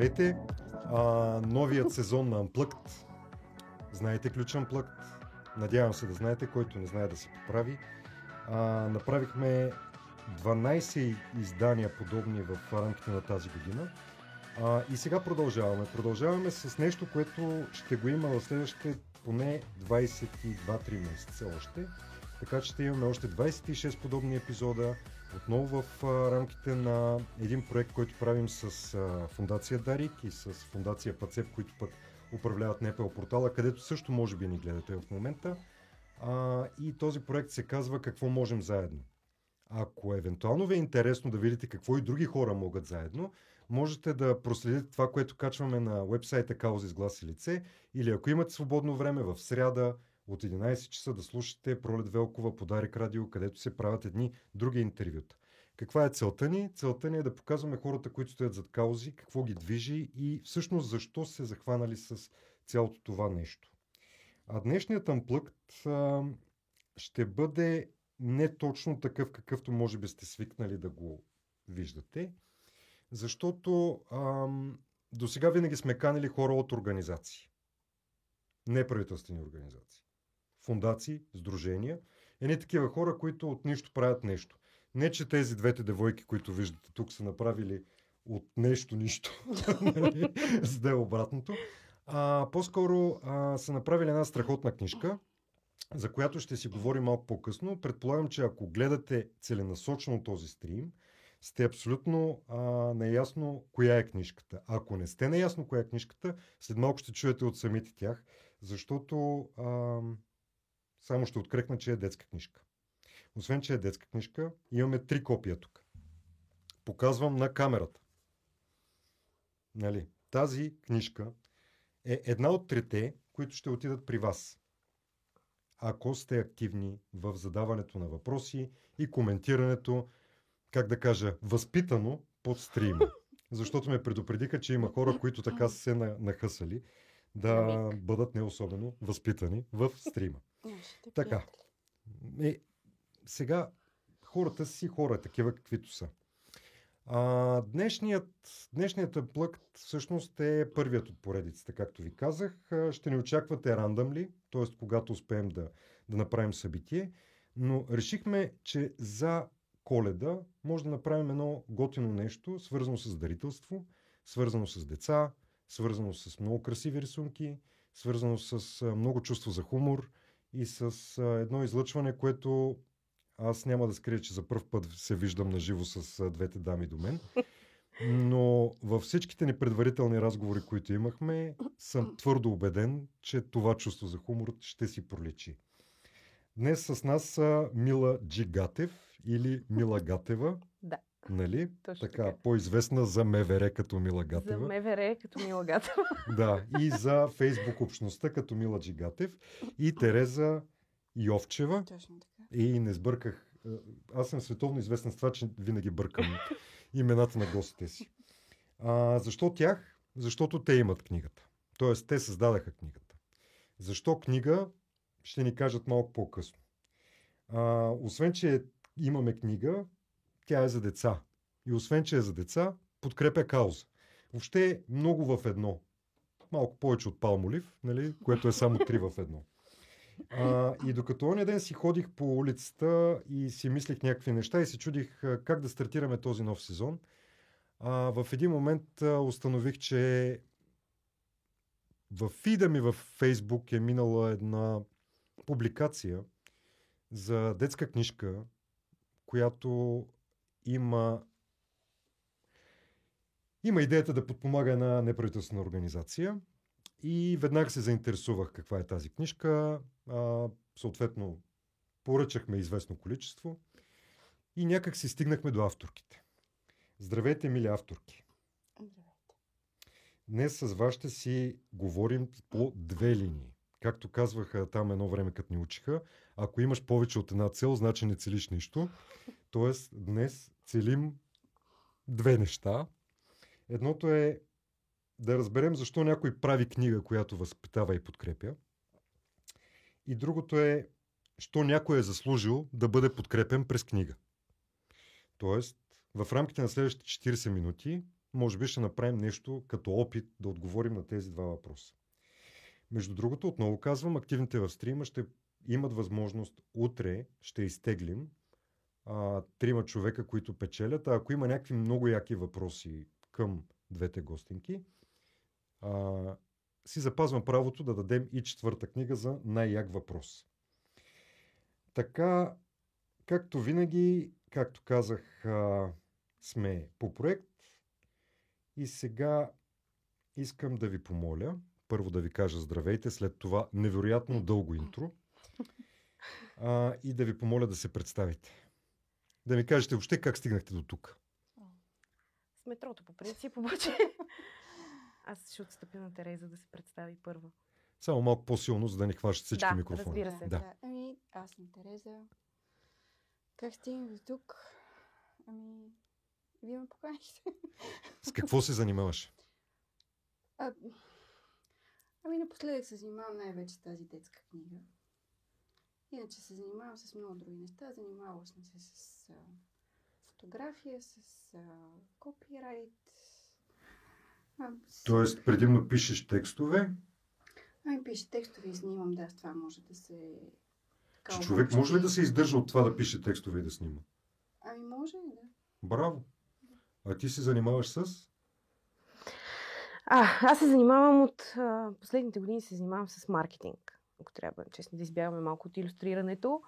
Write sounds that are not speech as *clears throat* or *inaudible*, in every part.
Здравейте! А, новият сезон на Unplugged. Знаете ключ Unplugged? Надявам се да знаете, който не знае да се поправи. А, направихме 12 издания подобни в рамките на тази година. А, и сега продължаваме. Продължаваме с нещо, което ще го има в следващите поне 22-3 месеца още. Така че ще имаме още 26 подобни епизода. Отново в рамките на един проект, който правим с фундация Дарик и с фундация Пацеп, които пък управляват НПО портала, където също може би ни гледате в момента. А, и този проект се казва Какво можем заедно. Ако евентуално ви е интересно да видите какво и други хора могат заедно, можете да проследите това, което качваме на вебсайта Каузи с глас и лице или ако имате свободно време в сряда от 11 часа да слушате Пролет Велкова Подарик Радио, където се правят едни други интервюта. Каква е целта ни? Целта ни е да показваме хората, които стоят зад каузи, какво ги движи и всъщност защо се захванали с цялото това нещо. А днешният амплъкт ще бъде не точно такъв, какъвто може би сте свикнали да го виждате, защото до сега винаги сме канили хора от организации. Неправителствени организации. Фундации, сдружения. Едни такива хора, които от нищо правят нещо. Не, че тези двете девойки, които виждате тук, са направили от нещо нищо, за да е обратното. А, по-скоро а, са направили една страхотна книжка, за която ще си говорим малко по-късно. Предполагам, че ако гледате целенасочено този стрим, сте абсолютно а, наясно коя е книжката. Ако не сте наясно коя е книжката, след малко ще чуете от самите тях, защото а, само ще открекна, че е детска книжка. Освен, че е детска книжка, имаме три копия тук. Показвам на камерата. Нали? Тази книжка е една от трите, които ще отидат при вас. Ако сте активни в задаването на въпроси и коментирането, как да кажа, възпитано под стрима. *laughs* Защото ме предупредиха, че има хора, които така са се нахъсали да бъдат не особено възпитани в стрима. Така. Е, сега хората си хора, такива каквито са. А, днешният, днешният плък всъщност е първият от поредиците, както ви казах. Ще ни очаквате рандъмли, т.е. когато успеем да, да направим събитие, но решихме, че за коледа може да направим едно готино нещо, свързано с дарителство, свързано с деца, свързано с много красиви рисунки, свързано с много чувство за хумор и с едно излъчване, което аз няма да скрия, че за първ път се виждам на живо с двете дами до мен. Но във всичките ни предварителни разговори, които имахме, съм твърдо убеден, че това чувство за хумор ще си проличи. Днес с нас са Мила Джигатев или Мила Гатева. Нали? Точно така, така, по-известна за МВР като Мила Гатева. За МВР като Мила Гатева. да, и за Фейсбук общността като Мила Джигатев. И Тереза Йовчева. Точно така. И не сбърках. Аз съм световно известен с това, че винаги бъркам *laughs* имената на гостите си. А, защо тях? Защото те имат книгата. Тоест, те създадаха книгата. Защо книга? Ще ни кажат малко по-късно. А, освен, че имаме книга, тя е за деца. И освен, че е за деца, подкрепя кауза. Въобще много в едно. Малко повече от Палмолив, нали? което е само три в едно. А, и докато оня ден си ходих по улицата и си мислих някакви неща и се чудих как да стартираме този нов сезон, а, в един момент установих, че в фида ми в Фейсбук е минала една публикация за детска книжка, която има има идеята да подпомага една неправителствена организация и веднага се заинтересувах каква е тази книжка. А, съответно, поръчахме известно количество и някак си стигнахме до авторките. Здравейте, мили авторки! Здравейте! Днес с вас ще си говорим по две линии. Както казваха там едно време, като ни учиха, ако имаш повече от една цел, значи не целиш нищо. *laughs* Тоест, днес целим две неща. Едното е да разберем защо някой прави книга, която възпитава и подкрепя. И другото е, що някой е заслужил да бъде подкрепен през книга. Тоест, в рамките на следващите 40 минути може би ще направим нещо като опит да отговорим на тези два въпроса. Между другото, отново казвам, активните в стрима ще имат възможност утре ще изтеглим а, трима човека, които печелят. А ако има някакви много яки въпроси към двете гостинки, а, си запазвам правото да дадем и четвърта книга за най-як въпрос. Така, както винаги, както казах, а, сме по проект и сега искам да ви помоля, първо да ви кажа здравейте, след това невероятно дълго интро а, и да ви помоля да се представите. Да ми кажете въобще как стигнахте до тук. С метрото по принцип, обаче. Аз ще отстъпя на Тереза да се представи първа. Само малко по-силно, за да не хващат всички Да, микрофони. разбира се. Да. Ами, аз съм Тереза. Как стигнах до тук? Ами, вие ме поканихте. С какво се занимаваш? А, ами, напоследък се занимавам най-вече с тази детска книга. Иначе се занимавам с много други неща. Занимавала съм се с а, фотография, с а, копирайт. А, с... Тоест, предимно пишеш текстове, Ами, пише текстове и снимам, да, с това може да се... така човек може ли да се издържа от това да пише текстове и да снима? Ами, може, да. Браво! А ти се занимаваш с? А, аз се занимавам от а, последните години се занимавам с маркетинг. Ако трябва, честно, да избягаме малко от иллюстрирането.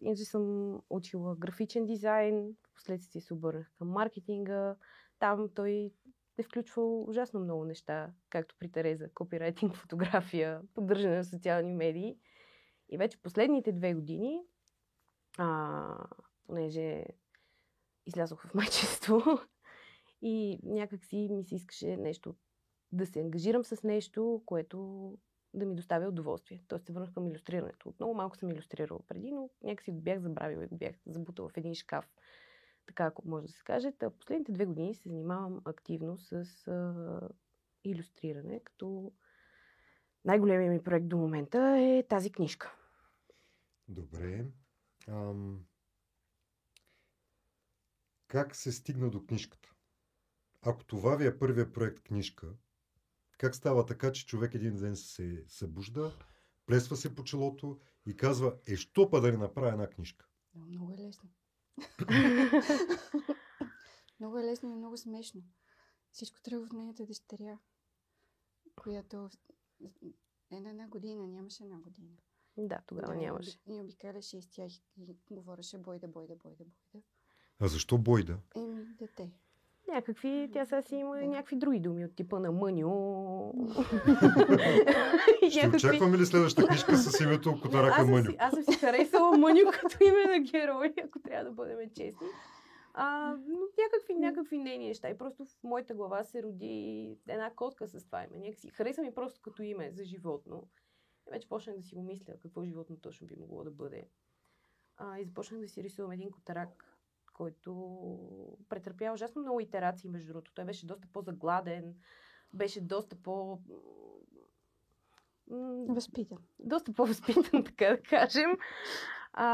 Иначе съм учила графичен дизайн, впоследствие се обърнах към маркетинга. Там той е включвал ужасно много неща, както при Тереза. Копирайтинг, *laughs* фотография, поддържане на социални медии. И вече последните две години, а, понеже излязох в майчество, *laughs* и някак си ми се искаше нещо, да се ангажирам с нещо, което да ми доставя удоволствие. Тоест се върнах към иллюстрирането. Много малко съм иллюстрирала преди, но някак си го бях забравила и го бях забутала в един шкаф. Така, ако може да се каже. Та, последните две години се занимавам активно с а, иллюстриране, като най-големият ми проект до момента е тази книжка. Добре. Ам... Как се стигна до книжката? Ако това ви е първият проект книжка, как става така, че човек един ден се събужда, плесва се по челото и казва, е, що па да не направя една книжка? Да, много е лесно. *laughs* много е лесно и много смешно. Всичко тръгва в нейната дъщеря, която е на една година, нямаше една година. да, тогава Да, нямаше. И обикаляше из тях и говореше бойда, бойда, бойда, бойда. А защо Бойда? Еми, дете. Някакви, тя сега си има някакви други думи от типа на мъню. *laughs* И Ще очакваме ли следващата книжка с името Котарака Мъню? аз съм си харесала Мъню като име на герой, ако трябва да бъдем честни. А, но някакви, някакви нейни неща. И просто в моята глава се роди една котка с това име. Някакси. Хареса ми просто като име за животно. И вече почнах да си го мисля, какво животно точно би могло да бъде. А, и започнах да си рисувам един котарак, който претърпя ужасно много итерации, между другото. Той беше доста по-загладен, беше доста по... Възпитан. доста по-възпитан, *laughs* така да кажем. А,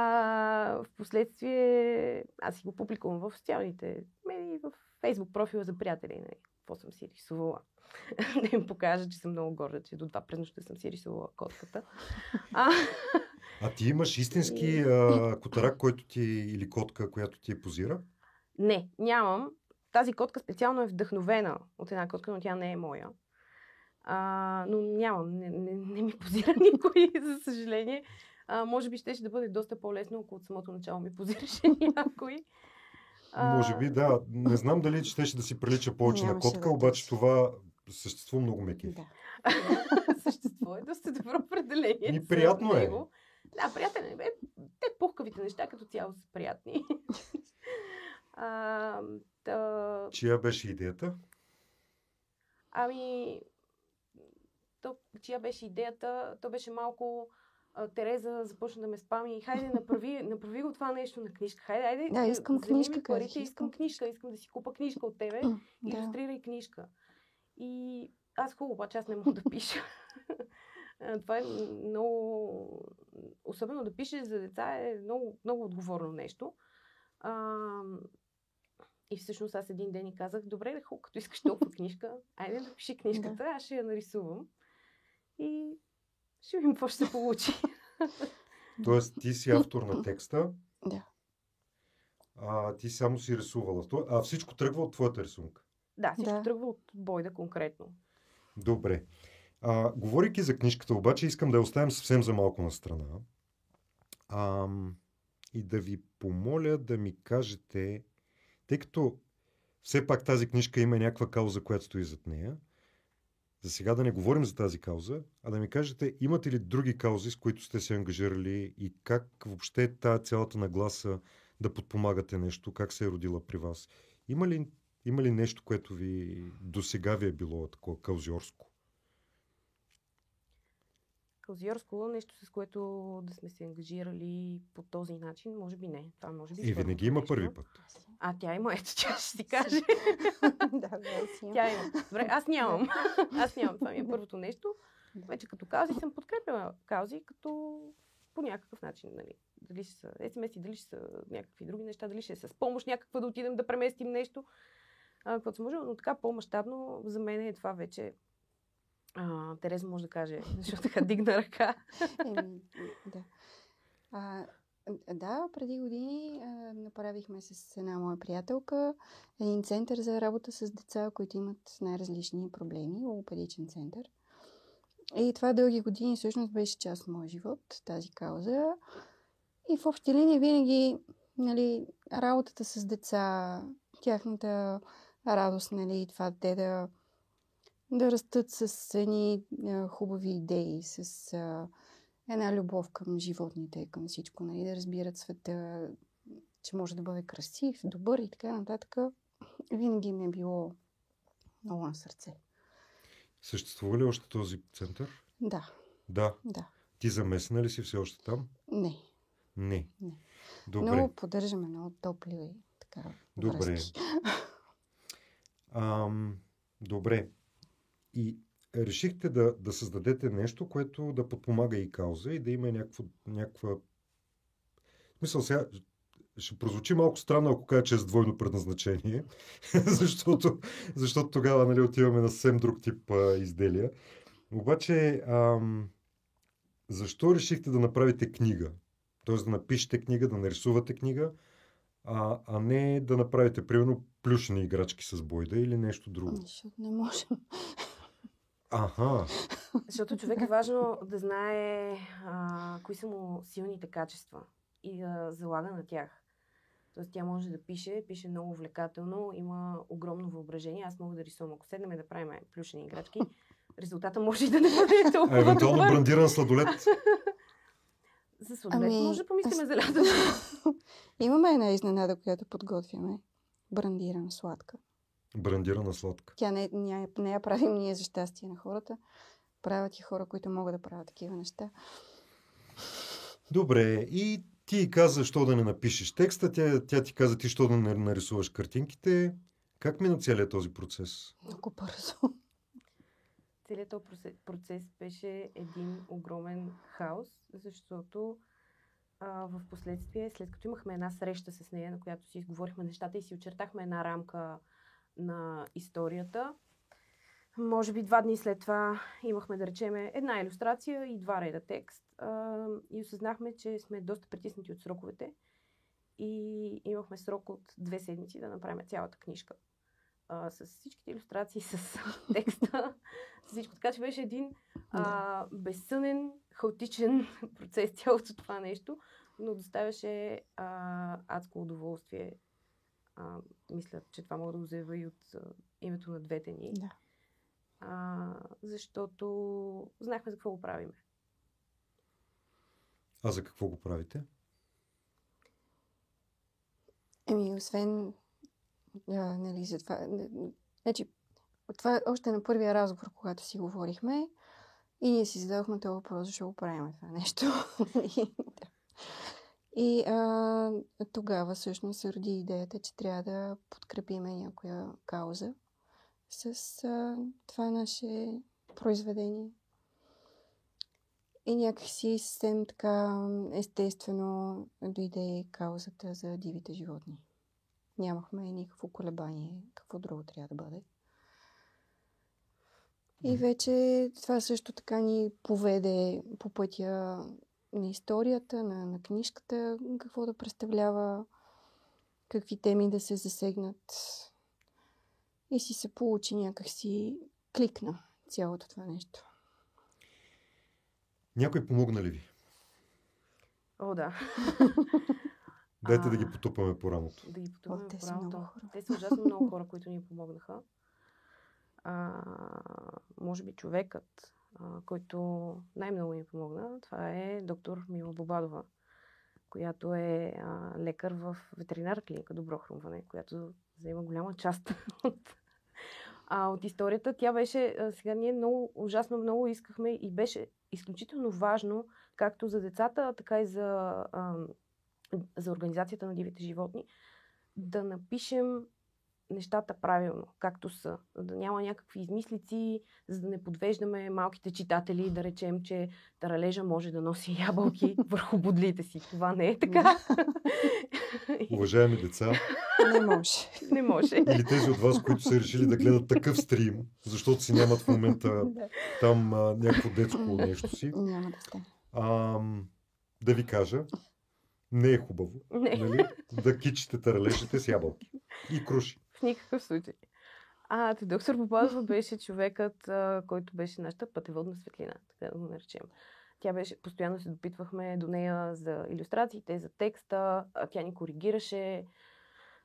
в последствие аз си го публикувам в социалните медии, в фейсбук профила за приятели. Нали, какво съм си рисувала. *laughs* да им покажа, че съм много горда, че до това през нощта съм си рисувала котката. А, А ти имаш истински а, котарак, който ти или котка, която ти е позира? не, нямам. Тази котка специално е вдъхновена от една котка, но тя не е моя. А, но нямам, не, не, не ми позира *laughs* никой, за съжаление. А, може би ще да бъде доста по-лесно, ако от самото начало ми позираше *laughs* някой. А, Може би, да. Не знам дали щеше да си прилича повече на котка, да обаче това съществува много ме кефи. Да. *laughs* Същество е доста добро определение. За приятно е. него. Да, приятен е. Бе, те пухкавите неща като цяло са приятни. *laughs* а, та, Чия беше идеята? ами, то, чия беше идеята? То беше малко а, Тереза започна да ме спами. Хайде, направи, *laughs* направи го това нещо на книжка. Хайде, хайде. Да, искам книжка, Парите, искам искам книжка. Искам да си купа книжка от тебе. Да. Илюстрирай книжка. И аз хубаво, обаче аз не мога да пиша. *laughs* Това е много... Особено да пишеш за деца е много, много отговорно нещо. А, И всъщност аз един ден и казах, добре, хубаво, като искаш толкова книжка, айде да пиши книжката, аз ще я нарисувам. И ще видим какво ще се получи. Тоест, ти си автор на текста. Да. А ти само си рисувала. А всичко тръгва от твоята рисунка. Да, всичко Да. тръгва от Бойда конкретно. Добре. А, говорейки за книжката, обаче, искам да я оставим съвсем за малко на страна. А, и да ви помоля да ми кажете, тъй като все пак тази книжка има някаква кауза, която стои зад нея, за сега да не говорим за тази кауза, а да ми кажете, имате ли други каузи, с които сте се ангажирали и как въобще тази цялата нагласа да подпомагате нещо, как се е родила при вас? Има ли, има ли нещо, което ви до сега ви е било такова каузиорско? Кълзиорско, нещо с което да сме се ангажирали по този начин, може би не. Това може би И винаги има нещо. първи път. А, тя има, ето, тя ще си каже. *laughs* да, да. Тя има. Добре, аз нямам. Аз нямам. Това ми е първото нещо. Вече като каузи съм подкрепила каузи, като по някакъв начин, нали. Дали ще са SMS, дали ще са някакви други неща, дали ще е с помощ някаква да отидем да преместим нещо. А, каквото се може, но така по-масштабно за мен е това вече а, Тереза може да каже, *laughs* защото така дигна ръка. Еми, да. А, да, преди години а, направихме с една моя приятелка един център за работа с деца, които имат най-различни проблеми, логопедичен център. И това дълги години всъщност беше част от моя живот, тази кауза. И в общи линии винаги нали, работата с деца, тяхната радост, нали, това те да, да растат с едни хубави идеи, с а, една любов към животните, към всичко, нали, да разбират света, че може да бъде красив, добър и така нататък. Винаги ми е било много на сърце. Съществува ли още този център? Да, Да. да. Ти замесена ли си все още там? Не. Не. Не. Добре. Но поддържаме много топли и така Добре. *laughs* Ам, добре. И решихте да, да създадете нещо, което да подпомага и кауза и да има някаква... някаква... Смисъл сега, ще прозвучи малко странно, ако кажа, че е с двойно предназначение, *laughs* защото, защото тогава нали, отиваме на съвсем друг тип а, изделия. Обаче, ам, защо решихте да направите книга? Тоест да напишете книга, да нарисувате книга, а, а не да направите, примерно, плюшени играчки с бойда или нещо друго. Защото не можем. *laughs* Аха, Защото човек е важно да знае а, кои са му силните качества и да залага на тях. Тоест тя може да пише, пише много увлекателно, има огромно въображение. Аз мога да рисувам. Ако седнем да правим плюшени играчки, резултата може и да не бъде а толкова евентуално добър. брандиран сладолет. *laughs* За сладолет Ами, може да помислим за лятото. *laughs* Имаме една изненада, която подготвяме. Брандирана сладка. Брандирана сладка. Тя не, не, не я правим ние за щастие на хората. Правят и хора, които могат да правят такива неща. Добре, и ти каза, що да не напишеш текста, тя, тя ти каза, ти що да не нарисуваш картинките. Как мина целият този процес? Много бързо. Целият този процес беше един огромен хаос, защото а, в последствие, след като имахме една среща с нея, на която си изговорихме нещата и си очертахме една рамка на историята, може би два дни след това имахме, да речеме, една иллюстрация и два реда текст. А, и осъзнахме, че сме доста притиснати от сроковете и имахме срок от две седмици да направим цялата книжка. А, с всичките иллюстрации, с *laughs* текста, с всичко. Така че беше един а, безсънен, хаотичен *laughs* процес цялото това нещо, но доставяше а, адско удоволствие. А, мисля, че това мога да го заявя и от а, името на двете ни. Да. А, защото знахме за какво го правиме. А за какво го правите? Еми, освен, а, нали, за това... Значи, това още на първия разговор, когато си говорихме, и ние си зададохме този въпрос, защо го правим това нещо. *laughs* И а, тогава всъщност се роди идеята, че трябва да подкрепиме някоя кауза с а, това наше произведение. И някакси съвсем така естествено дойде каузата за дивите животни. Нямахме никакво колебание какво друго трябва да бъде. И вече това също така ни поведе по пътя на историята, на, на книжката, какво да представлява, какви теми да се засегнат. И си се получи някакси кликна цялото това нещо. Някой помогна ли ви? О, да. *laughs* Дайте А, да ги потупаме по рамото. Да ги потупаме О, те по са много рамото. хора. Те са ужасно много хора, които ни помогнаха. А, може би човекът, който най-много ни помогна, това е доктор Мила Бобадова, която е а, лекар в ветеринарна клиника Добро хрумване, която взема голяма част *laughs* от, а, от историята. Тя беше, а, сега ние много, ужасно много искахме и беше изключително важно, както за децата, така и за, а, за организацията на дивите животни, да напишем нещата правилно, както са. За Да няма някакви измислици, за да не подвеждаме малките читатели, да речем, че таралежа може да носи *laughs* ябълки върху бодлите си. Това не е така. *laughs* Уважаеми деца, Не може. *laughs* не може. или тези от вас, които са решили да гледат такъв стрим, защото си нямат в момента да. там а, някакво детско нещо си, Няма да стане. а, да ви кажа, не е хубаво Не, нали, да кичите таралежите с ябълки и круши. В никакъв случай. А, те, доктор Попазова *laughs* беше човекът, а, който беше нашата пътеводна светлина, така да го наречем. Тя беше, постоянно се допитвахме до нея за иллюстрациите, за текста, а, тя ни коригираше,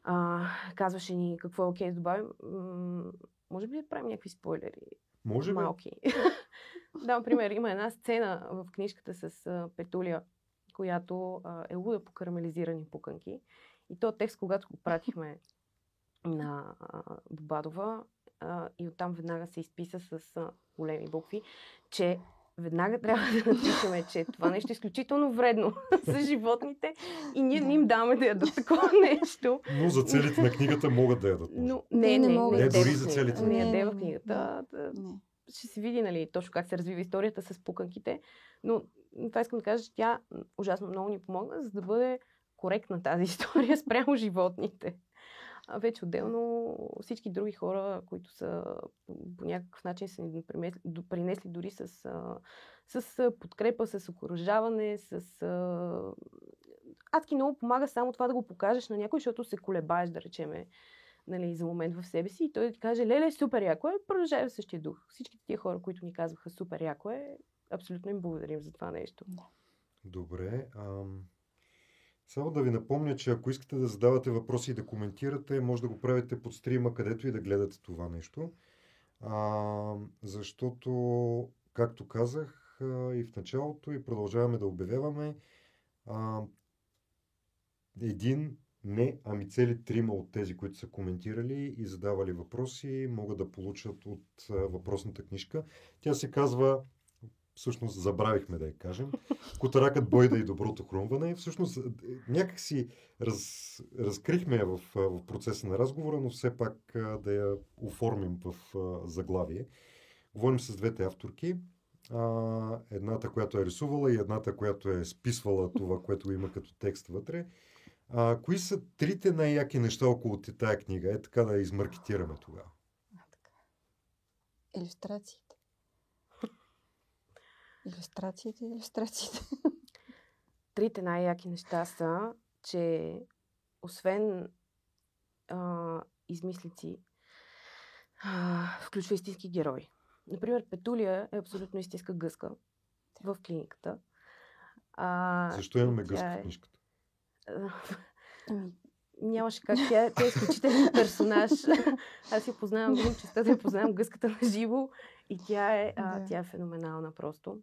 а, казваше ни какво е окей да добавим. М- може би да правим някакви спойлери? Може би? малки. *laughs* да, например, има една сцена в книжката с а, Петулия, която а, е луда по карамелизирани пуканки. И то текст, когато го пратихме *laughs* на Бобадова а, и оттам веднага се изписа с а, големи букви, че веднага трябва да напишеме, че това нещо е изключително вредно *laughs* за животните и ние не им даваме да ядат такова *laughs* нещо. Но за целите на книгата могат да ядат. Но Не, не, не не, могат. не, Не, дори в за книгата. целите на Не книгата. яде в Не, не, книгата. Да, Не. ще се види, нали, точно как се развива историята с пуканките. Но това искам да кажа, че тя ужасно много ни помогна, за да бъде коректна тази *laughs* история спрямо животните. А вече отделно всички други хора, които са по- някакъв начин са ни допринесли дори с, с подкрепа, с окоръжаване, с... Адски много помага само това да го покажеш на някой, защото се колебаеш, да речеме, нали, за момент в себе си и той да ти каже, леле, супер яко е, продължава в същия дух. Всичките тия хора, които ни казваха супер яко е, абсолютно им благодарим за това нещо. Добре. Ам... Само да ви напомня, че ако искате да задавате въпроси и да коментирате, може да го правите под стрима, където и да гледате това нещо. А, защото, както казах и в началото, и продължаваме да обявяваме, а, един, не, ами цели трима от тези, които са коментирали и задавали въпроси, могат да получат от въпросната книжка. Тя се казва всъщност забравихме да я кажем. Котаракът Бойда и доброто хрумване. Всъщност е, някак си раз, разкрихме я в, а, в процеса на разговора, но все пак а, да я оформим в заглавие. Говорим с двете авторки. Едната, която е рисувала и едната, която е списвала това, което има като текст вътре. А, кои са трите най-яки неща около тая книга? Е така да измаркетираме тогава. Така. Иллюстрациите. Иллюстрациите. Трите най-яки неща са, че освен а, измислици, а, включва истински герой. Например, Петулия е абсолютно истинска гъска в клиниката. А, Защо имаме гъска в е- книжката? *laughs* Ами, Нямаше как. Тя, тя е изключителен *laughs* персонаж. Аз я познавам, имам честа да я познавам гъската на живо и тя е, а, Да. тя е феноменална просто.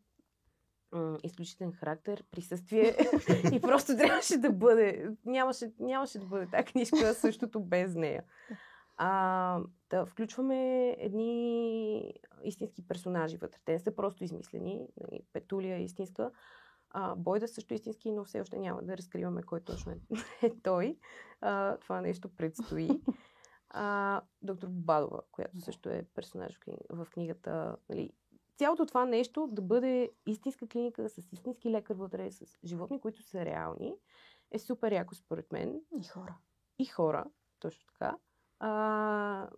М, изключителен характер, присъствие *laughs* и просто трябваше да бъде. Нямаше, нямаше да бъде тази книжка *laughs* същото без нея. А, да, включваме едни истински персонажи вътре. Те не са просто измислени. Нали, Петулия е истинска. А, Бойда също е истински, но все още няма да разкриваме кой точно е, *laughs* е той. А, това нещо предстои. А, доктор Бобадова, която също е персонаж в книгата. Нали, цялото това нещо да бъде истинска клиника с истински лекар вътре, с животни, които са реални, е супер яко според мен. и хора. И хора. Точно така. А,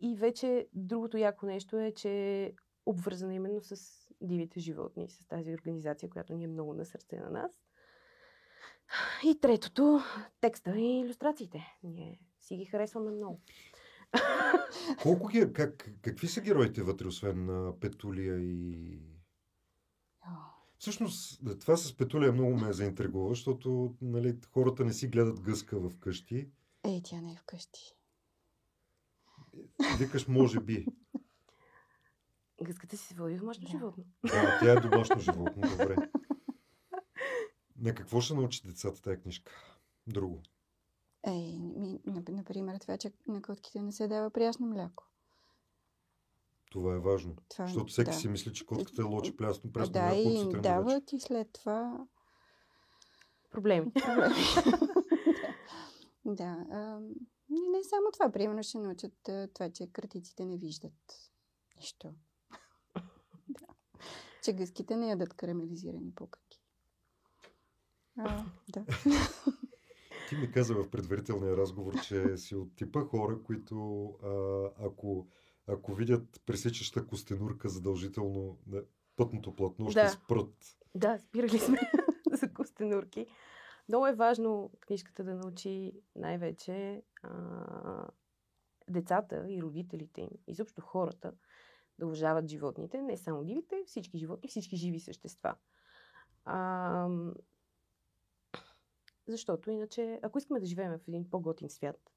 и вече другото яко нещо е, че е обвързана именно с дивите животни, с тази организация, която ни е много на сърце на нас. И третото, текста и иллюстрациите. Ние си ги харесваме много. Колко ги, как, какви са героите вътре, освен а, Петулия и... Всъщност, това с Петулия много ме е заинтригува, защото нали, хората не си гледат гъска в къщи. Ей, тя не е вкъщи. Викаш, може би. Гъската си се води домашно Да. животно. А, тя е домашно животно, добре. На какво ще научи децата тази книжка? Друго. Ей, ми, нап- например, това, че на котките не се дава прясно мляко. Това е важно. Това, Защото всеки да. си мисли, че котката е лочи прясно, А, прясно да, мляко и им дават и след това Проблеми. проблеми. *laughs* да. А, не само това. Примерно ще научат а, това, че кратиците не виждат нищо. *laughs* да. Че гъските не ядат карамелизирани пукаки. А, *laughs* да. Ти ми каза в предварителния разговор, че си от типа хора, които а, ако, ако видят пресичаща костенурка задължително на пътното платно, ще Да. спрат. Да, спирали сме *laughs* за костенурки. Много е важно книжката да научи най-вече а, децата и родителите им, изобщо хората, да уважават животните, не само дивите, всички животни, всички живи същества. А, защото иначе, ако искаме да живеем в един по-готин свят,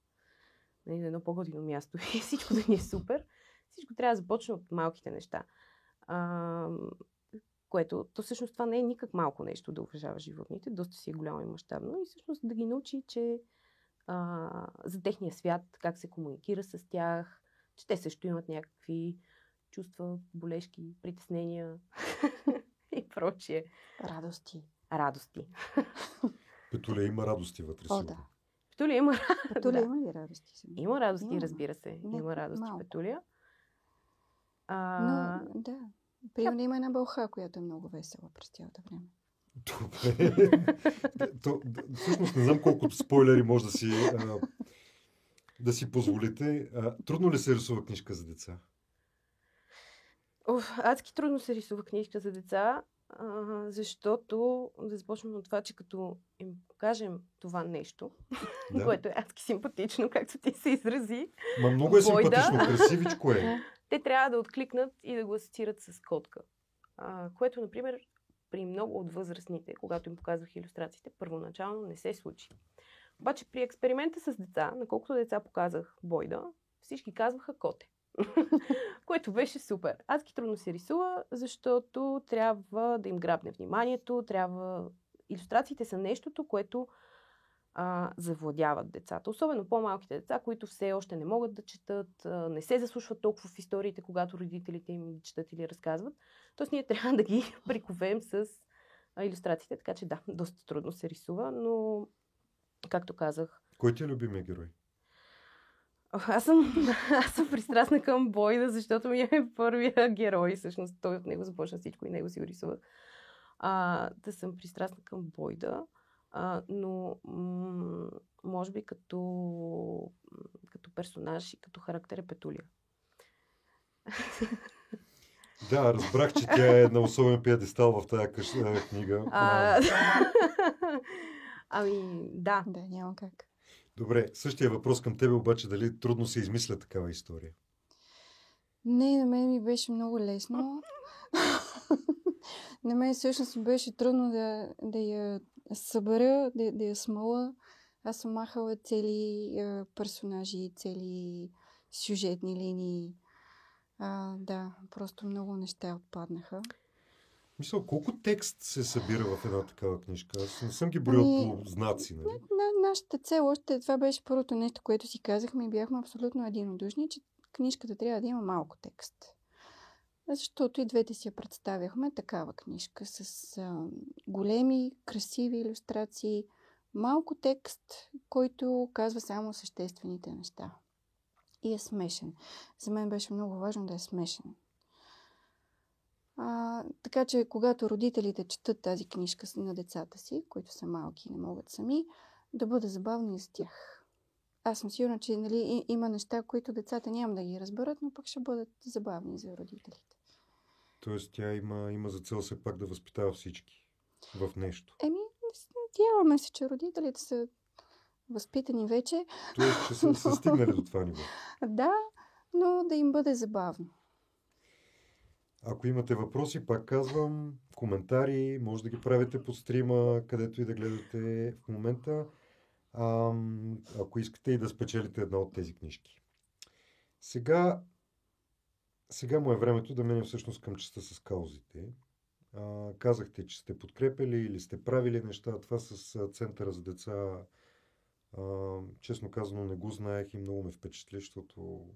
нали, на едно по-готино място *laughs* и всичко да ни е супер, всичко трябва да започне от малките неща. А, което, то всъщност това не е никак малко нещо да уважава животните, доста си е голямо и мащабно и всъщност да ги научи, че а, за техния свят, как се комуникира с тях, че те също имат някакви чувства, болешки, притеснения *laughs* и прочие Радости. радости. *laughs* Петуля има радости вътре О, да. Петулия има, Петуля Да. има ли радости? сега? има радости, Има. разбира се. Не, има радости, малко. Петулия. А, Но, да. Примерно има една бълха, която е много весела през цялото време. Добре. То, всъщност не знам колко спойлери може да си, а, да си позволите. А, трудно ли се рисува книжка за деца? Оф, адски трудно се рисува книжка за деца, а, защото да започнем от това, че като им покажем това нещо, Да. което е адски симпатично, както ти се изрази, Ма много е Бойда. симпатично, красивичко е. *laughs* те трябва да откликнат и да го асоциират с котка. А, което, например, при много от възрастните, когато им показвах иллюстрациите, първоначално не се случи. Обаче при експеримента с деца, на колкото деца показах Бойда, всички казваха коте. *laughs* което беше супер. Адски трудно се рисува, защото трябва да им грабне вниманието, трябва... Иллюстрациите са нещото, което а, завладяват децата. Особено по-малките деца, които все още не могат да четат, а, не се заслушват толкова в историите, когато родителите им четат или разказват. Тоест ние *laughs* трябва да ги *laughs* приковем с иллюстрациите, така че да, доста трудно се рисува, но както казах, Кой ти е любимия герой? Аз съм, *laughs* аз съм пристрастна към Бойда, защото ми е първия герой. Всъщност той от него започна всичко и него си го рисувах. А, да съм пристрастна към Бойда, а, но м- може би като, като персонаж и като характер е Петулия. Да, разбрах, че тя е на особен пиедестал в тази къщ, книга. А, *laughs* ами, да. Да, няма как. Добре, същия въпрос към тебе обаче, дали трудно се измисля такава история? Не, на мен ми беше много лесно. *laughs* на мен всъщност беше трудно да, да я събера, да, да я смъла. Аз съм махала цели а, персонажи, цели сюжетни линии. А, да, просто много неща отпаднаха. Мисля, колко текст се събира в една такава книжка? Аз не съм ги броил Ами, по знаци, нали? На, нашата цел още това беше първото нещо, което си казахме и бяхме абсолютно единодушни, че книжката трябва да има малко текст. Защото и двете си я представяхме такава книжка с а, големи, красиви иллюстрации, малко текст, който казва само съществените неща. И е смешен. За мен беше много важно да е смешен. А, така че, когато родителите четат тази книжка с- на децата си, които са малки и не могат сами, да бъде забавно и за тях. аз съм сигурна, че нали, има неща, които децата няма да ги разберат, но пък ще бъдат забавни за родителите. Тоест тя има, има за цел все пак да възпитава всички в нещо. Еми, надяваме се, че родителите са възпитани вече. Тоест, че са, са *laughs* стигнали до това ниво. Да, но да им бъде забавно. Ако имате въпроси, пак казвам, коментари, може да ги правите по стрима, където и да гледате в момента. А, ако искате и да спечелите една от тези книжки. Сега, сега му е времето да минем всъщност към частта с каузите. А, казахте, че сте подкрепили или сте правили неща. Това с Центъра за деца, а, честно казано, не го знаех и много ме впечатли, защото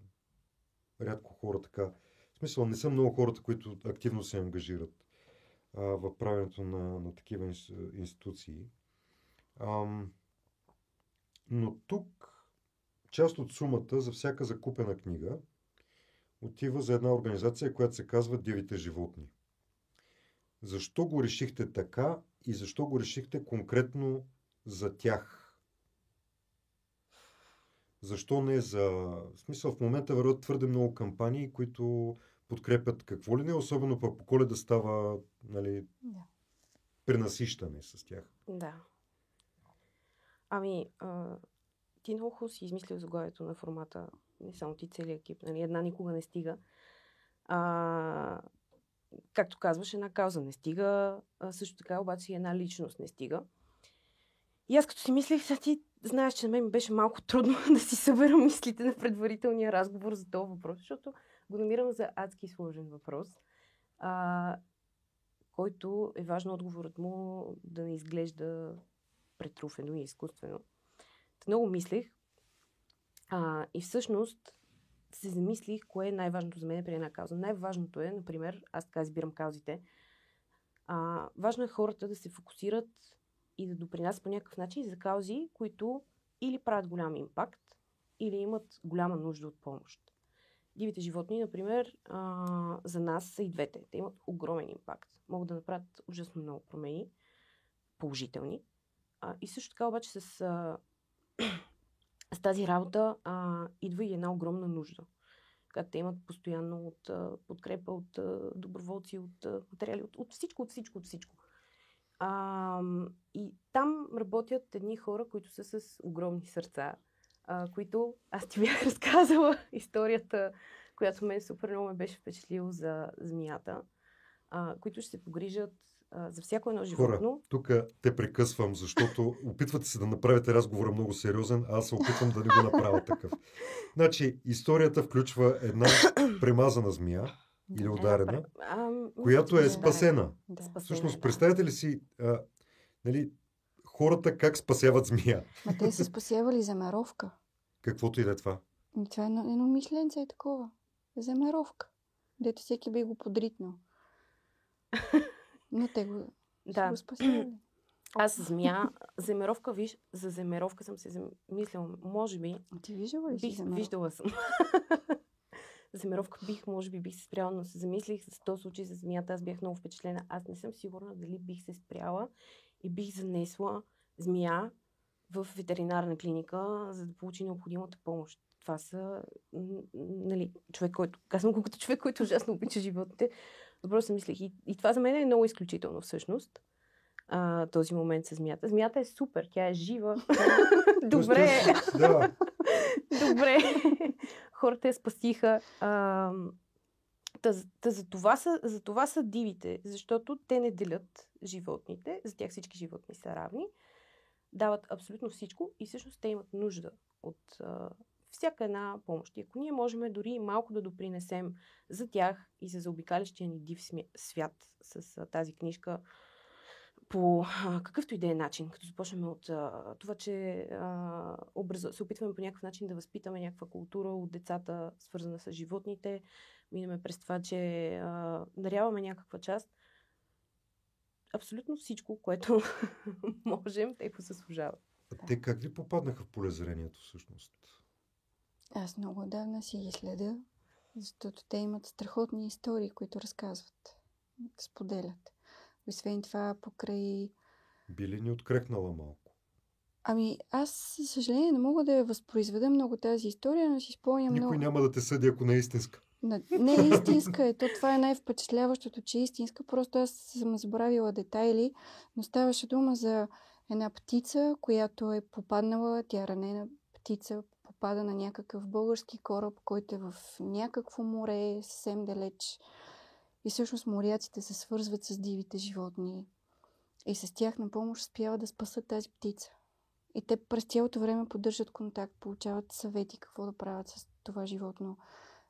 рядко хора така. В смисъл, не са много хората, които активно се ангажират а, в правенето на, на такива институции. А, но тук част от сумата за всяка закупена книга отива за една организация, която се казва Дивите животни. Защо го решихте така и защо го решихте конкретно за тях? Защо не за... В смисъл, в момента върват твърде много кампании, които подкрепят какво ли не, особено пък по коледа става нали, да. пренасищане с тях. Да. Ами, а, ти много хубаво си измислил заглавието на формата. Не само ти, целият екип. Нали? Една никога не стига. А, както казваш, една кауза не стига. А, също така, обаче, една личност не стига. И аз като си мислех, ти знаеш, че на мен беше малко трудно *laughs* да си събера мислите на предварителния разговор за този въпрос, защото го намирам за адски сложен въпрос, а, който е важно отговорът му да не изглежда претруфено и изкуствено. Много мислех а, и всъщност се замислих кое е най-важното за мен при една кауза. Най-важното е, например, аз така избирам каузите, а, важно е хората да се фокусират и да допринасят по някакъв начин за каузи, които или правят голям импакт, или имат голяма нужда от помощ. Дивите животни, например, а, за нас са и двете. Те имат огромен импакт. Могат да направят ужасно много промени, положителни. А, и също така обаче с, а, *clears throat* с тази работа а, идва и една огромна нужда. Когато те имат постоянно от а, подкрепа от а, доброволци, от а, материали, от, от всичко, от всичко, от всичко. А, и там работят едни хора, които са с огромни сърца, а, които аз ти бях *laughs* разказала историята, която мен супер много ме беше впечатлила за змията, а, които ще се погрижат а, за всяко едно животно. Хора, тук те прекъсвам, защото опитвате се да направите разговора много сериозен, а аз се опитвам да не го направя такъв. Значи, историята включва една премазана змия, или ударена, а, която е спасена. Да. Всъщност, представете ли си а, нали, хората как спасяват змия? А те са спасявали замеровка. Каквото и да е това. Това е едно, едно мисленце е такова. Замеровка. Дето всеки би го подритнал. Но те го, *laughs* да. го спасявали. *clears throat* Аз змия, земеровка, виж, за земеровка съм се замислила. Може би... А ти виждала ли бих, си Виждала съм. *laughs* Замировка бих, може би бих се спряла, но се замислих с този случай за змията. Аз бях много впечатлена. Аз не съм сигурна дали бих се спряла и бих занесла змия в ветеринарна клиника, за да получи необходимата помощ. Това са, нали, човек, който, казвам го като човек, който ужасно обича животните. Добро се мислех. И, и това за мен е много изключително всъщност. А, този момент с змията. Змията е супер, тя е жива. *laughs* Добре. Добре хората я спасиха. А, та, та за, това са, за това са дивите, защото те не делят животните, за тях всички животни са равни, дават абсолютно всичко и всъщност те имат нужда от а, всяка една помощ. И ако ние можем дори малко да допринесем за тях и за заобикалящия ни див свят с а, тази книжка, по а, какъвто и да е начин, като започнем от а, това, че а, образ... се опитваме по някакъв начин да възпитаме някаква култура от децата, свързана с животните, минаме през това, че а, даряваме някаква част. Абсолютно всичко, което *laughs* можем, те го заслужават. А те как ви попаднаха в полезрението всъщност? Аз много отдавна си ги следя, защото те имат страхотни истории, които разказват, споделят. Освен това, покрай... Би ли ни открехнала малко? Ами, аз, за съжаление, не мога да я възпроизведа много тази история, но си спомням Никой много. няма да те съди, ако не е истинска. На- Не е истинска е. То това е най-впечатляващото, че е истинска. Просто аз съм забравила детайли, но ставаше дума за една птица, която е попаднала, тя е ранена птица, попада на някакъв български кораб, който е в някакво море, съвсем далеч. И всъщност моряците се свързват с дивите животни. И с тях на помощ успяват да спасат тази птица. И те през цялото време поддържат контакт, получават съвети какво да правят с това животно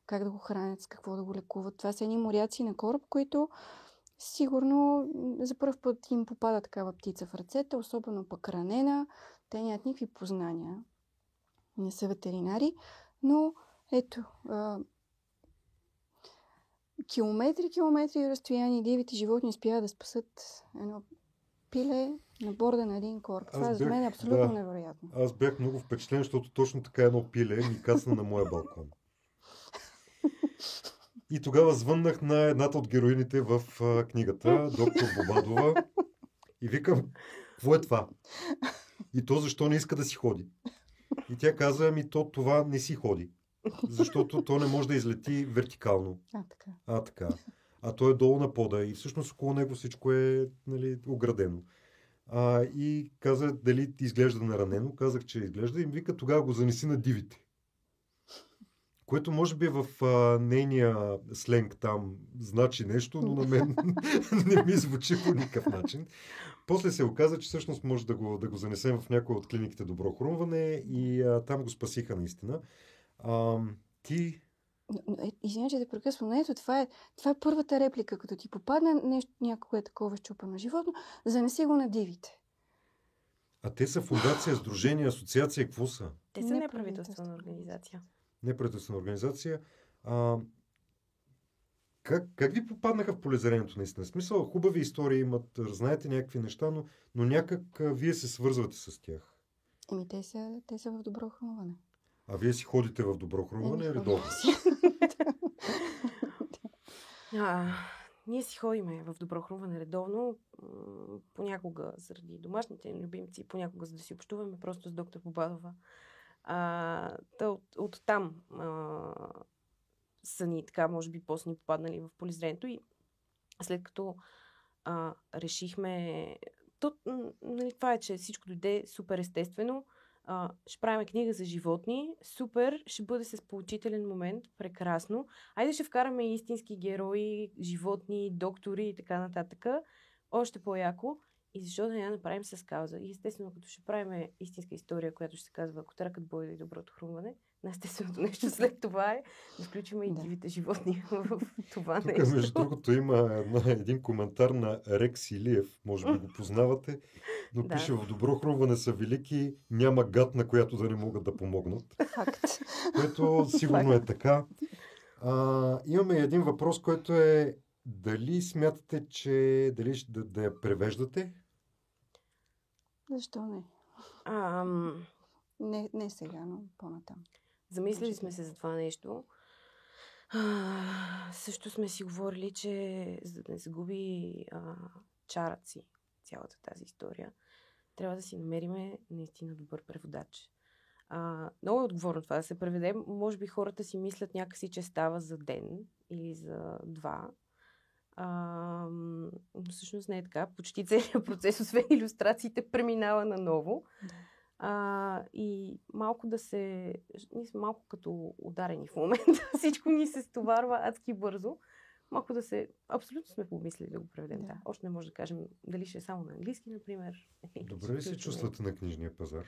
как да го хранят, с какво да го лекуват. Това са едни моряци на кораб, които сигурно за първ път им попада такава птица в ръцете, особено пък ранена. Те нямат никакви познания. Не са ветеринари, но ето, километри, километри разстояние дивите животни успяват да спасат едно пиле на борда на един кораб. Това Аз за бях- мен е абсолютно да. невероятно. Аз бях много впечатлен, защото точно така едно пиле ми кацна на моя балкон. *laughs* И тогава звъннах на едната от героините в книгата, доктор Бобадова, и викам, какво е това? И то защо не иска да си ходи? И тя каза, ами то това не си ходи. Защото то не може да излети вертикално. А, така. А, така. А той е долу на пода и всъщност около него всичко е нали, оградено. А, и каза дали изглежда наранено. Казах, че изглежда и ми вика тогава го занеси на дивите. Което може би в а, нейния сленг там значи нещо, но на мен *laughs* не ми звучи по никакъв начин. После се оказа, че всъщност може да го, да го занесем в някоя от клиниките Добро хрумване и а, там го спасиха наистина. А, ти Извинявай, че те прекъсвам, ето това е, това е първата реплика. Като ти попадне нещо, някое такова щупено животно, занеси го на дивите. А те са фундация, сдружение, асоциация, какво са? Те са Неправителствена организация. Неправителствена организация. А, как, как ви попаднаха в полезрението наистина? Смисъл, хубави истории имат, знаете някакви неща, но, но някак а, вие се свързвате с тях. Еми, те са, те са в добро хрумване. А вие си ходите в добро хрумване ходим си. *laughs* А, ние си ходиме в добро хрумване редовно, понякога заради домашните ни любимци, понякога за да си общуваме просто с доктор Бобадова. А, та от, от там а, са ни така, може би, после ни попаднали в полезрението и след като а, решихме... То, нали, това е, че всичко дойде супер естествено. А, ще правим книга за животни. Супер, ще бъде с поучителен момент. Прекрасно. Айде ще вкараме истински герои, животни, доктори и така нататък. Още по-яко. И защо да не я направим с кауза? И естествено, като ще правим истинска история, която ще се казва Котаракът Бойда и доброто хрумване, най-естественото нещо след това е да включим и Да. дивите животни *laughs* в това Тук, нещо. между другото, има една, един коментар на Рекс Илиев, може би го познавате, но Да. пише в добро хрумване са велики, няма гад, на която да не могат да помогнат. Факт. което *laughs* сигурно е така. А, имаме един въпрос, който е дали смятате, че дали ще да, да я превеждате? Защо не? Ам, Не, не сега, но по-натам. Замислили сме се за това нещо. А, също сме си говорили, че за да не загуби а, чарът си цялата тази история, трябва да си намериме наистина добър преводач. А, много е отговорно това да се преведе. Може би хората си мислят някакси, че става за ден или за два. А, но всъщност не е така. Почти целият процес, освен *laughs* иллюстрациите, преминава наново. А, и малко да се... Ние сме малко като ударени в момента. *laughs* Всичко ни се стоварва адски бързо. Малко да се... Абсолютно сме помислили да го преведем. Да. Да. Още не може да кажем дали ще е само на английски, например. *laughs* Добре ли се чувствате на книжния пазар?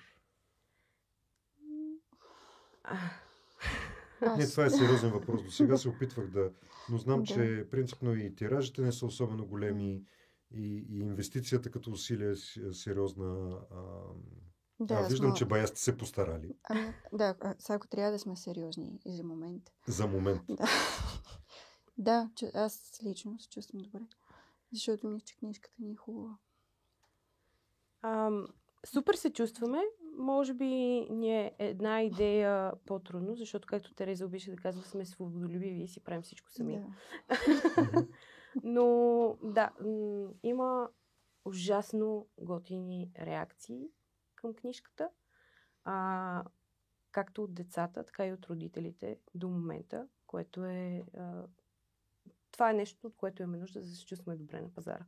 Не, това е сериозен въпрос. До сега се *laughs* опитвах да... Но знам, Да. че принципно и тиражите не са особено големи и, и инвестицията като усилие е с- сериозна. А, Да, а, виждам, мога- че бая сте се постарали. Ами, да, а, сега ако трябва да сме сериозни и за момент. За момент. Да. *laughs* да, че, аз лично се чувствам добре. Защото мисля, че книжката ни е хубава. ам, супер се чувстваме. Може би ни е една идея по-трудно, защото, както Тереза обича да казва, сме свободолюбиви и си правим всичко сами. Да. *laughs* Но да, м- има ужасно готини реакции. Към книжката. А, както от децата, така и от родителите до момента, което е... А, това е нещо, от което имаме нужда, за да се чувстваме добре на пазара.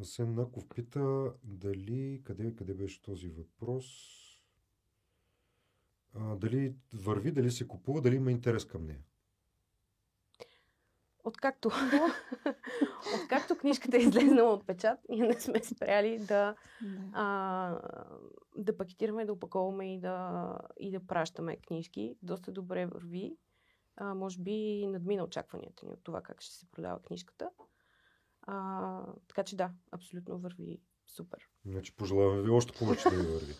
Асен Наков пита дали, къде, къде беше този въпрос, а, дали върви, дали се купува, дали има интерес към нея. Откакто, *laughs* откакто книжката е излезнала от печат, ние не сме спряли да, Да. а, да пакетираме, да опаковаме и да, и да пращаме книжки. Доста добре върви. А, може би надмина очакванията ни от това как ще се продава книжката. А, така че да, абсолютно върви супер. Значи пожелаваме ви още повече да ви върви.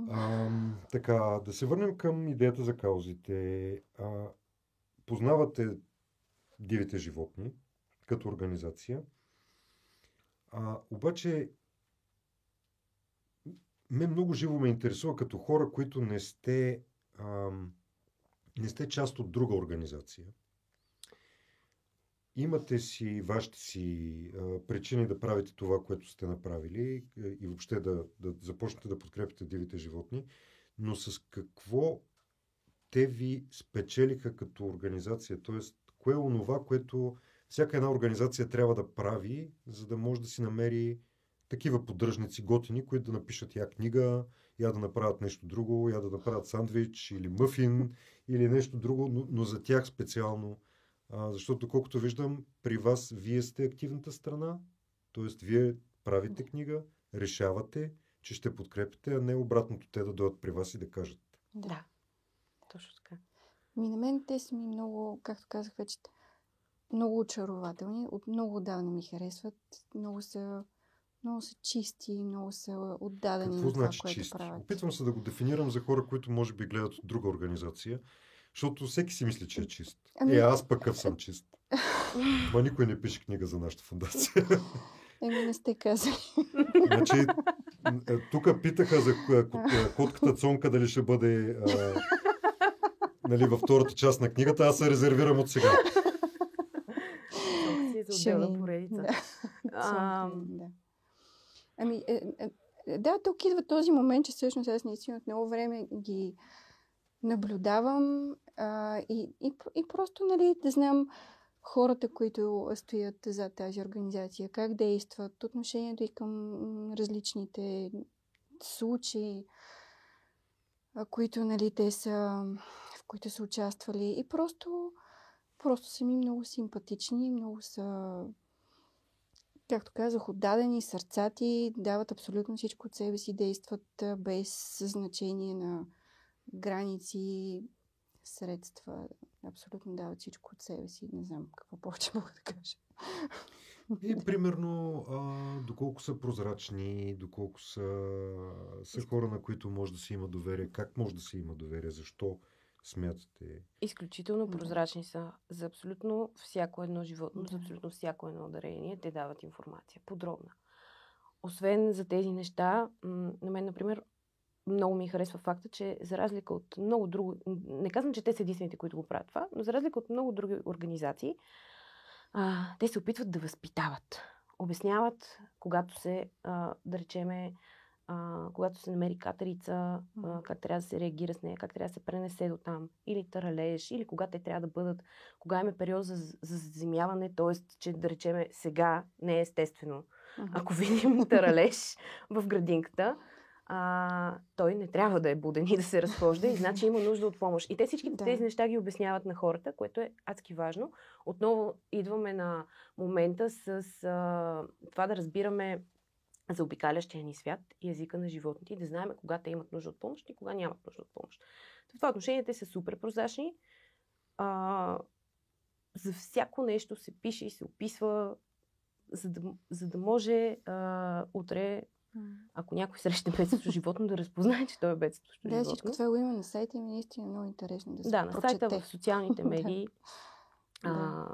*laughs* А, така, да се върнем към идеята за каузите. А, познавате дивите животни като организация. А, обаче, мен много живо ме интересува като хора, които не сте, ам, не сте част от друга организация. Имате си вашите си а, причини да правите това, което сте направили а, и въобще да, да започнете да подкрепите дивите животни, но с какво те ви спечелиха като организация? Тоест, кое е онова, което всяка една организация трябва да прави, за да може да си намери такива поддръжници готини, които да напишат я книга, я да направят нещо друго, я да направят сандвич или мъфин или нещо друго, но, но за тях специално. А, защото, колкото виждам, при вас вие сте активната страна, т.е. вие правите книга, решавате, че ще подкрепите, а не обратното те да дойдат при вас и да кажат. Да, точно така. Ми на мен те са ми много, както казах вече, много очарователни. От много отдавна ми харесват. Много са, много са чисти, много са отдадени Какво на това, значи което чисти? правят. Опитвам се да го дефинирам за хора, които може би гледат от друга организация, защото всеки си мисли, че е чист. Ами- Е, аз пък съм чист. Ма никой не пише книга за нашата фундация. Еми не сте казали. значи, е, тук питаха за ко- ко- котката Цонка дали ще бъде а, нали, във втората част на книгата. Аз се резервирам от сега. Е *laughs* Ще ми- поредица. Ами, да, тук идва този момент, че всъщност аз наистина от много време ги наблюдавам а, и, и, и просто, нали, да знам хората, които стоят за тази организация, как действат, отношението и към различните случаи, които, нали, те са, които са участвали и просто, просто са ми много симпатични, много са както казах, отдадени, сърцати, дават абсолютно всичко от себе си, действат без значение на граници, средства. Абсолютно дават всичко от себе си. Не знам какво повече *laughs* мога да кажа. И *laughs* примерно, а, доколко са прозрачни, доколко са, са хора, на които може да се има доверие, как може да се има доверие, защо смятате. Изключително прозрачни са за абсолютно всяко едно животно, за абсолютно всяко едно дарение. Те дават информация, подробна. Освен за тези неща, на мен, например, много ми харесва факта, че за разлика от много други, не казвам, че те са единствените, които го правят това, но за разлика от много други организации, а, те се опитват да възпитават. Обясняват, когато се, а, да речеме, а, когато се намери катерица, а, как трябва да се реагира с нея, как трябва да се пренесе до там, или таралеж, или кога те трябва да бъдат, кога има период за, за заземяване, т.е. че да речеме сега не е естествено. Ако видим *laughs* таралеж в градинката, а, той не трябва да е буден и да се разхожда и значи има нужда от помощ. И те всички *laughs* Да. тези неща ги обясняват на хората, което е адски важно. Отново идваме на момента с а, това да разбираме за обикалящия ни свят и езика на животните и да знаем кога те имат нужда от помощ и кога нямат нужда от помощ. В това отношение те са супер прозрачни. А, за всяко нещо се пише и се описва, за да, за да може а, утре, ако някой срещне бедстващо животно, да разпознае, че той е бедстващо Да, всичко животно. това го има на сайта и ми е наистина много интересно да се Да, на сайта, в социалните *laughs* Да. медии. а,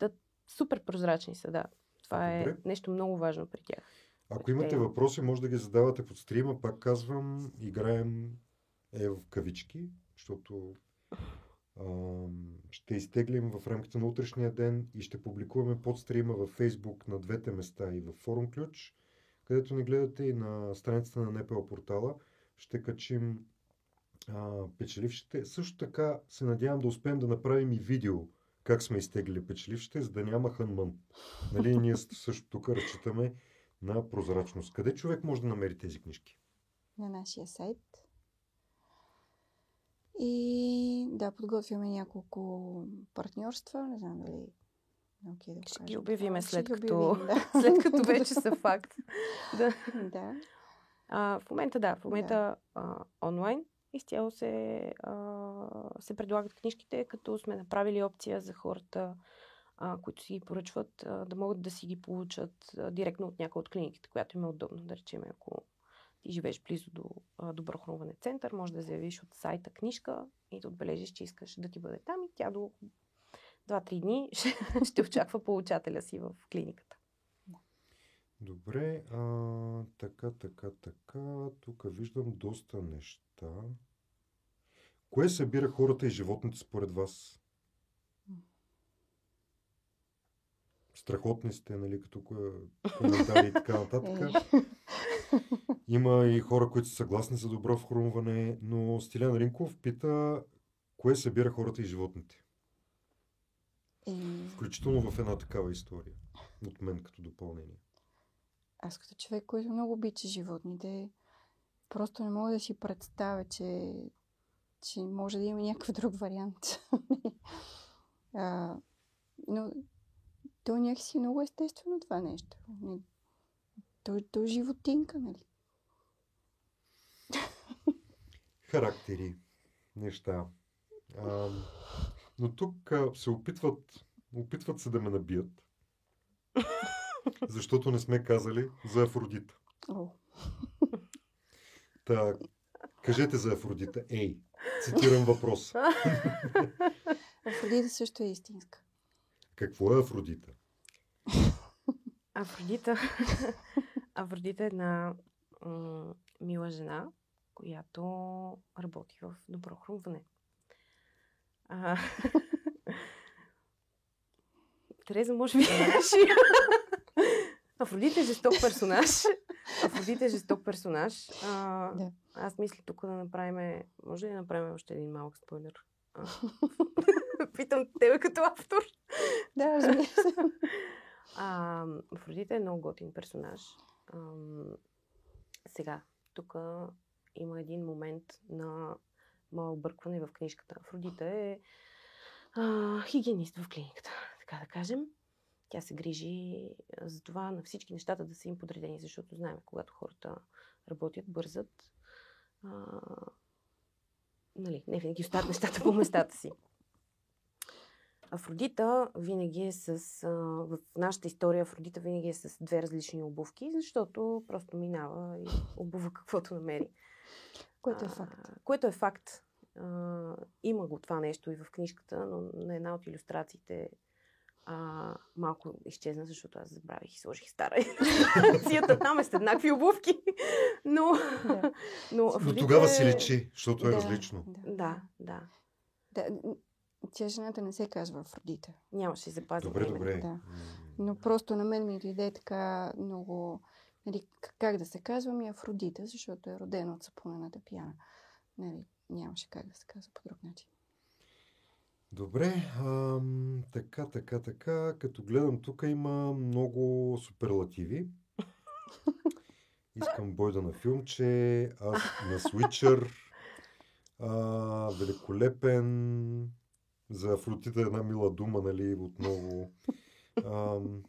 да, супер прозрачни са, да. Това е Добре. нещо много важно при тях. Ако имате Те- въпроси, може да ги задавате под стрима. Пак казвам, играем е в кавички, защото ще изтеглим в рамките на утрешния ден и ще публикуваме под стрима във Facebook на двете места и във форум ключ където ни гледате и на страницата на НПО портала. Ще качим а, печелившите. Също така се надявам да успеем да направим и видео как сме изтеглили печелившите, за да няма хънмън. Нали, ние също тук разчитаме на прозрачност. Къде човек може да намери тези книжки? На нашия сайт. И да, подготвяме няколко партньорства. Не знам дали Okay, да ще ги обявиме след като, обявим, да. *laughs* след като *laughs* вече са факт. да. да. А, в момента да, в момента а, онлайн изцяло се, а, се предлагат книжките, като сме направили опция за хората, а, които си ги поръчват, а, да могат да си ги получат а, директно от някоя от клиниките, която им е удобно. Да речем, ако ти живееш близо до а, добро хрануване център, може да заявиш от сайта книжка и да отбележиш, че искаш да ти бъде там и тя до 2-3 дни *laughs* ще, ще очаква получателя си в клиниката. Добре, а, така, така, така. Тук виждам доста неща. Кое събира хората и животните според вас? Страхотни сте, нали, като ко- коментари и така нататък. Е, Има и хора, които са съгласни за добро хрумване, но Стилян Ринков пита кое събира хората и животните. и Включително в една такава история. От мен като допълнение. аз като човек, който много обича животните, просто не мога да си представя, че, че може да има някакъв друг вариант. *laughs* а, но то някакси е много естествено това нещо. Не- То, то е животинка, нали? характери, неща. А, но тук а, се опитват, опитват се да ме набият, защото не сме казали за Афродита. О, Та, кажете за Афродита. Ей, цитирам въпрос. Афродита също е истинска. Какво е Афродита? *laughs* Афродита. *laughs* Афродита е една м- мила жена, която работи в добро хрумване. А... *laughs* Тереза, може би. Афродита е жесток персонаж. Афродита е жесток персонаж. А, Да. Аз мисля тук да направим... Може ли да направим още един малък спойлер? А, *laughs* Питам тебе като автор. Да, разбира се. *laughs* А, Афродита е много готин персонаж. Ам, сега, тук има един момент на мое объркване в книжката. Афродита е а, хигиенист в клиниката, така да кажем. Тя се грижи за това на всички нещата да са им подредени, защото знаем, когато хората работят, бързат, а, нали, не винаги остават нещата по местата си. *laughs* Афродита винаги е с... А, в нашата история Афродита винаги е с две различни обувки, защото просто минава и обува *laughs* каквото намери. Което е А, факт. Което е факт. А, има го това нещо и в книжката, но на една от иллюстрациите а, малко изчезна, защото аз забравих и сложих стара *laughs* иллюстрацията. Там е с еднакви обувки. *laughs* Но, Да. но, Но Афродита тогава е- си лечи, защото е Да, различно. Да, да. да. Тя жената не се казва Афродита. Нямаше запази. Добре, добре. Да. Но просто на мен ми дойде така много... Нали, как да се казва ми Афродита, защото е родена от сапунената пяна. Нали, нямаше как да се казва по друг начин. Добре, ам, така, така, така. Като гледам, тук има много суперлативи. Искам Бойда на филмче, аз на Switcher, а, великолепен, за Афродита една мила дума, нали, отново. Ам,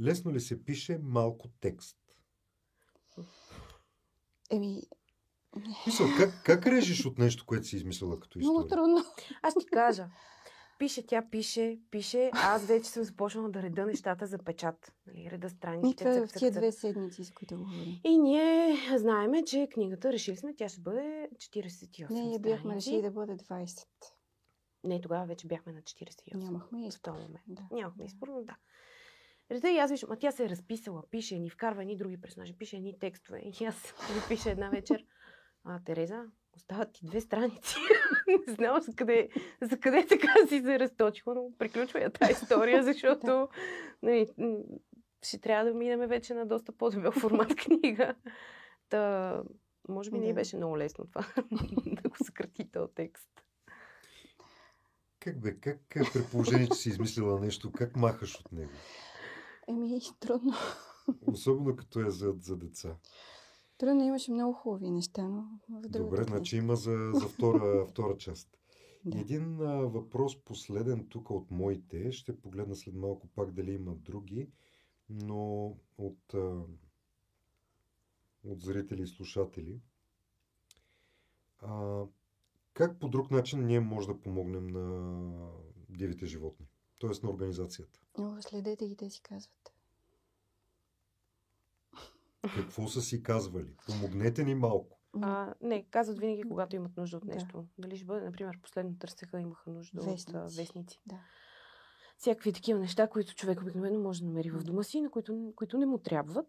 лесно ли се пише малко текст? Еми, Мисъл, как, как режеш от нещо, което си измислила като много история? трудно. Аз ти кажа. Пише, тя пише, пише. Аз вече съм започнала да реда нещата за печат. Нали, реда И страниците. това е цък, в тия две седмици, за които говорим. И ние знаеме, че книгата, решили сме, тя ще бъде 48 Не, ние бяхме решили да бъде 20. Не, тогава вече бяхме на 48. Нямахме В избор. този момент. Да. Нямахме избор, но да. Реда и аз виждам, а тя се е разписала, пише, ни вкарва едни други персонажи, пише едни текстове. И аз *laughs* ми пише една вечер, а, Тереза, остават ти две страници. *laughs* не знам за къде, за къде така си се разточила, но приключва я тази история, *laughs* защото нали, ще трябва да минем вече на доста по-дебел формат *laughs* книга. Та, може би не беше много лесно това, да го съкрати този текст. Как бе, как е при положение, че си измислила нещо, как махаш от него? Еми, трудно. Особено като е за, за деца. Трудно имаше много хубави неща, но в другата Добре, значи има за, за втора, *laughs* втора част. Да. Един а, въпрос последен тук от моите. Ще погледна след малко пак дали има други, но от, а, от зрители и слушатели. А, как по друг начин ние може да помогнем на дивите животни? Тоест на организацията. Много следете ги, те си казват. Какво са си казвали? Помогнете ни малко. А, не, казват винаги, когато имат нужда от Да. нещо. Дали ще бъде, например, последно търсеха, имаха нужда от а, Вестници. вестници. Да. Всякакви такива неща, които човек обикновено може да намери в дома си, на които, които не му трябват.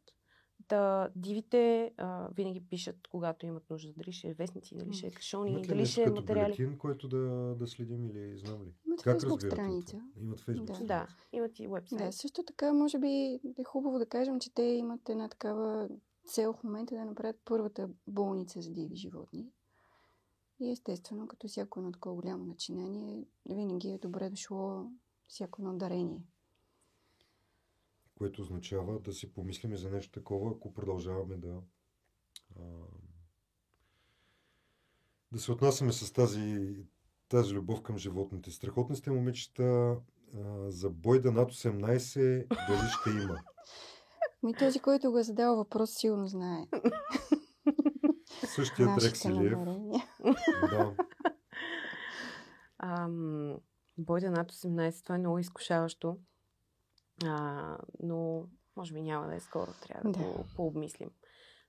Да, дивите а, винаги пишат, когато имат нужда. Дали ще е вестници, дали ще е кашони, Имат ли дали ще е материали. бюлетин, който да, да следим или знам ли? Имат Как фейсбук страница. това? Имат фейсбук Да. страница. Да, имат и вебсайт. Да, също така, може би е хубаво да кажем, че те имат една такава цел в момента да направят първата болница за диви животни. И естествено, като всяко едно такова голямо начинание, винаги е добре дошло всяко едно дарение. Което означава да си помислим и за нещо такова, ако продължаваме да а, да се отнасяме с тази, тази любов към животните. Страхотни сте, момичета, а, за бойда над 18 дали ще има. Ми този, който го е задал въпрос, сигурно знае. Рекселиев. намерения. Да. Ам, бойда над 18, това е много изкушаващо. А, но може би няма да е скоро, трябва да, Да. го пообмислим.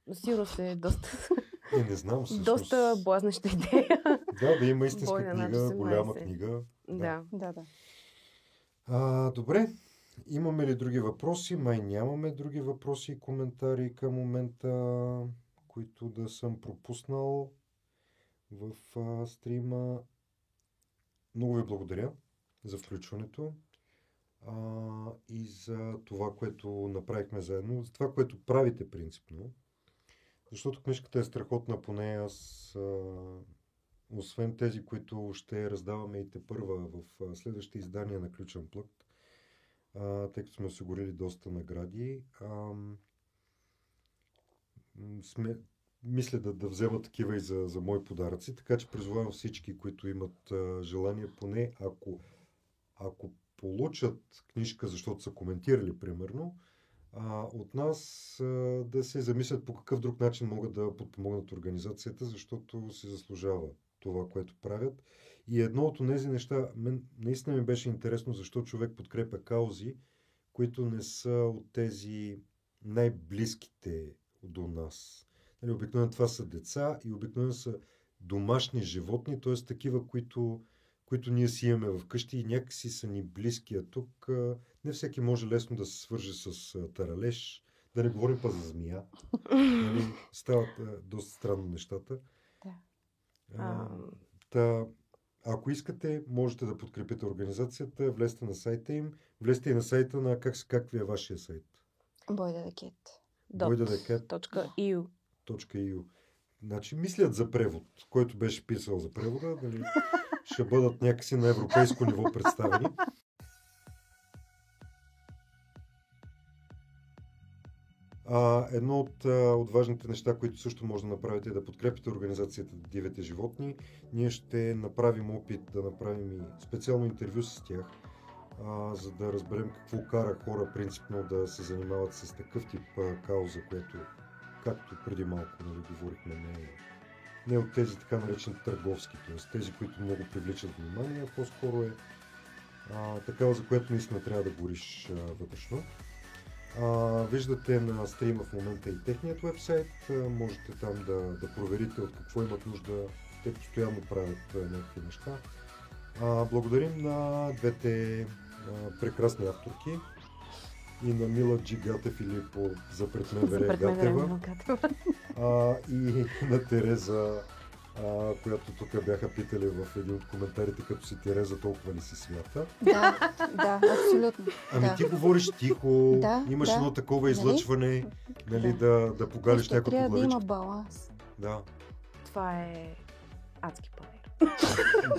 Но сигурно се е доста, *laughs* Е, не знам всъщност. доста блазнеща идея. Да, да има истинска Бойда над книга, 18. голяма книга. да. Да, да. А, добре, имаме ли други въпроси? Май нямаме други въпроси и коментари към момента, които да съм пропуснал в а, стрима. Много ви благодаря за включването а, и за това, което направихме заедно, за това, което правите принципно. Защото книжката е страхотна, поне аз, а, освен тези, които ще раздаваме и те първа в следващите издания на Ключен плът, а, тъй като сме осигурили доста награди. А, сме, мисля да, да взема такива и за, за мои подаръци, така че призовавам всички, които имат а, желание, поне ако, ако получат книжка, защото са коментирали, примерно, а, от нас а, да се замислят по какъв друг начин могат да подпомогнат организацията, защото се заслужава това, което правят. И едно от тези неща, мен наистина ми беше интересно, защо човек подкрепя каузи, които не са от тези най-близките до нас. Нали, обикновено това са деца и обикновено са домашни животни, т.е. такива, които, които ние си имаме вкъщи и някакси са ни близки. А тук не всеки може лесно да се свърже с таралеж, да не говорим па за змия. *laughs* Нали, стават доста странно нещата. Да. А, та, ако искате, можете да подкрепите организацията, влезте на сайта им, влезте и на сайта на как, как ви е вашия сайт. Бойда да Значи мислят за превод, който беше писал за превода, дали ще бъдат някакси на европейско ниво представени. А, едно от, от важните неща, които също може да направите е да подкрепите организацията Дивете животни. Ние ще направим опит да направим и специално интервю с тях, а, за да разберем какво кара хора принципно да се занимават с такъв тип а, кауза, което, както преди малко нали, говорихме, не не от тези така наречени търговски, т.е. тези, които много привличат внимание, по-скоро е а, такава, за която наистина трябва да гориш вътрешно. А, виждате на стрима в момента и техният вебсайт. А, можете там да, да проверите от какво имат нужда. Те постоянно правят някакви неща. А, благодарим на двете а, прекрасни авторки и на Мила Джи Гатев или по за пред мен За Вере пред мен Гатева а, и на Тереза а, която тук бяха питали в един от коментарите, като си Тереза, толкова ли си смята. Да, да, абсолютно. Ами да. ти говориш тихо, Да, имаш да. едно такова Нали? излъчване, нали, Да. да, да погалиш по трябва да има баланс. Да, Това е адски панер.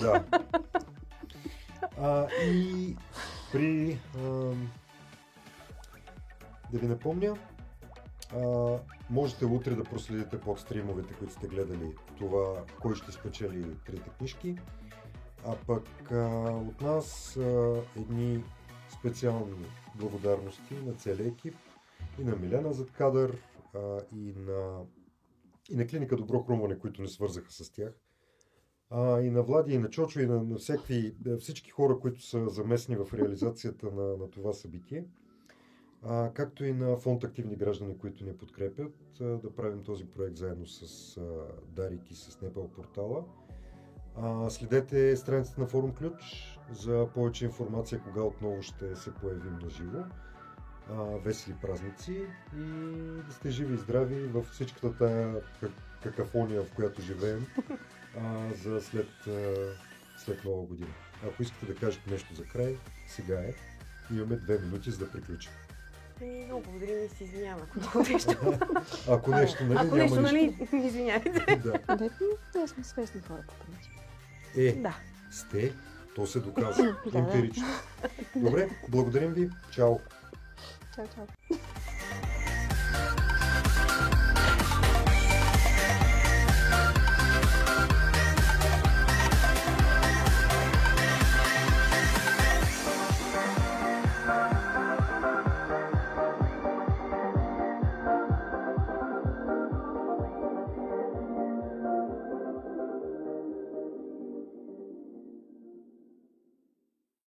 *laughs* да. А, и при... ам, да ви напомня, а, можете утре да проследите под стримовете, които сте гледали това, кой ще спечели трите книжки. А пък а, от нас а, едни специални благодарности на целия екип и на Милена зад кадър а, и, на, и на клиника Добро хрумване, които не свързаха с тях. А, и на Влади, и на Чочо, и на, на е, всички хора, които са замесени в реализацията на, на това събитие. А, както и на фонд Активни граждани, които ни подкрепят а, да правим този проект заедно с а, Дарик и с Непал портала. А, следете страницата на Форум Ключ за повече информация кога отново ще се появим на живо. Весели празници и да сте живи и здрави в всичката тая как- какафония, в която живеем а, за след, а, след нова година. Ако искате да кажете нещо за край, сега е. Имаме две минути за да приключим. Ами, Много благодарим и се извинявам, ако нещо. *laughs* Ако нещо, нали, Ако нещо, нали, *laughs* извинявайте. Да. Ние сме свестни хора по принцип. Е, Да. сте, то се доказва *laughs* емпирично. Добре, благодарим ви. Чао. Чао, чао.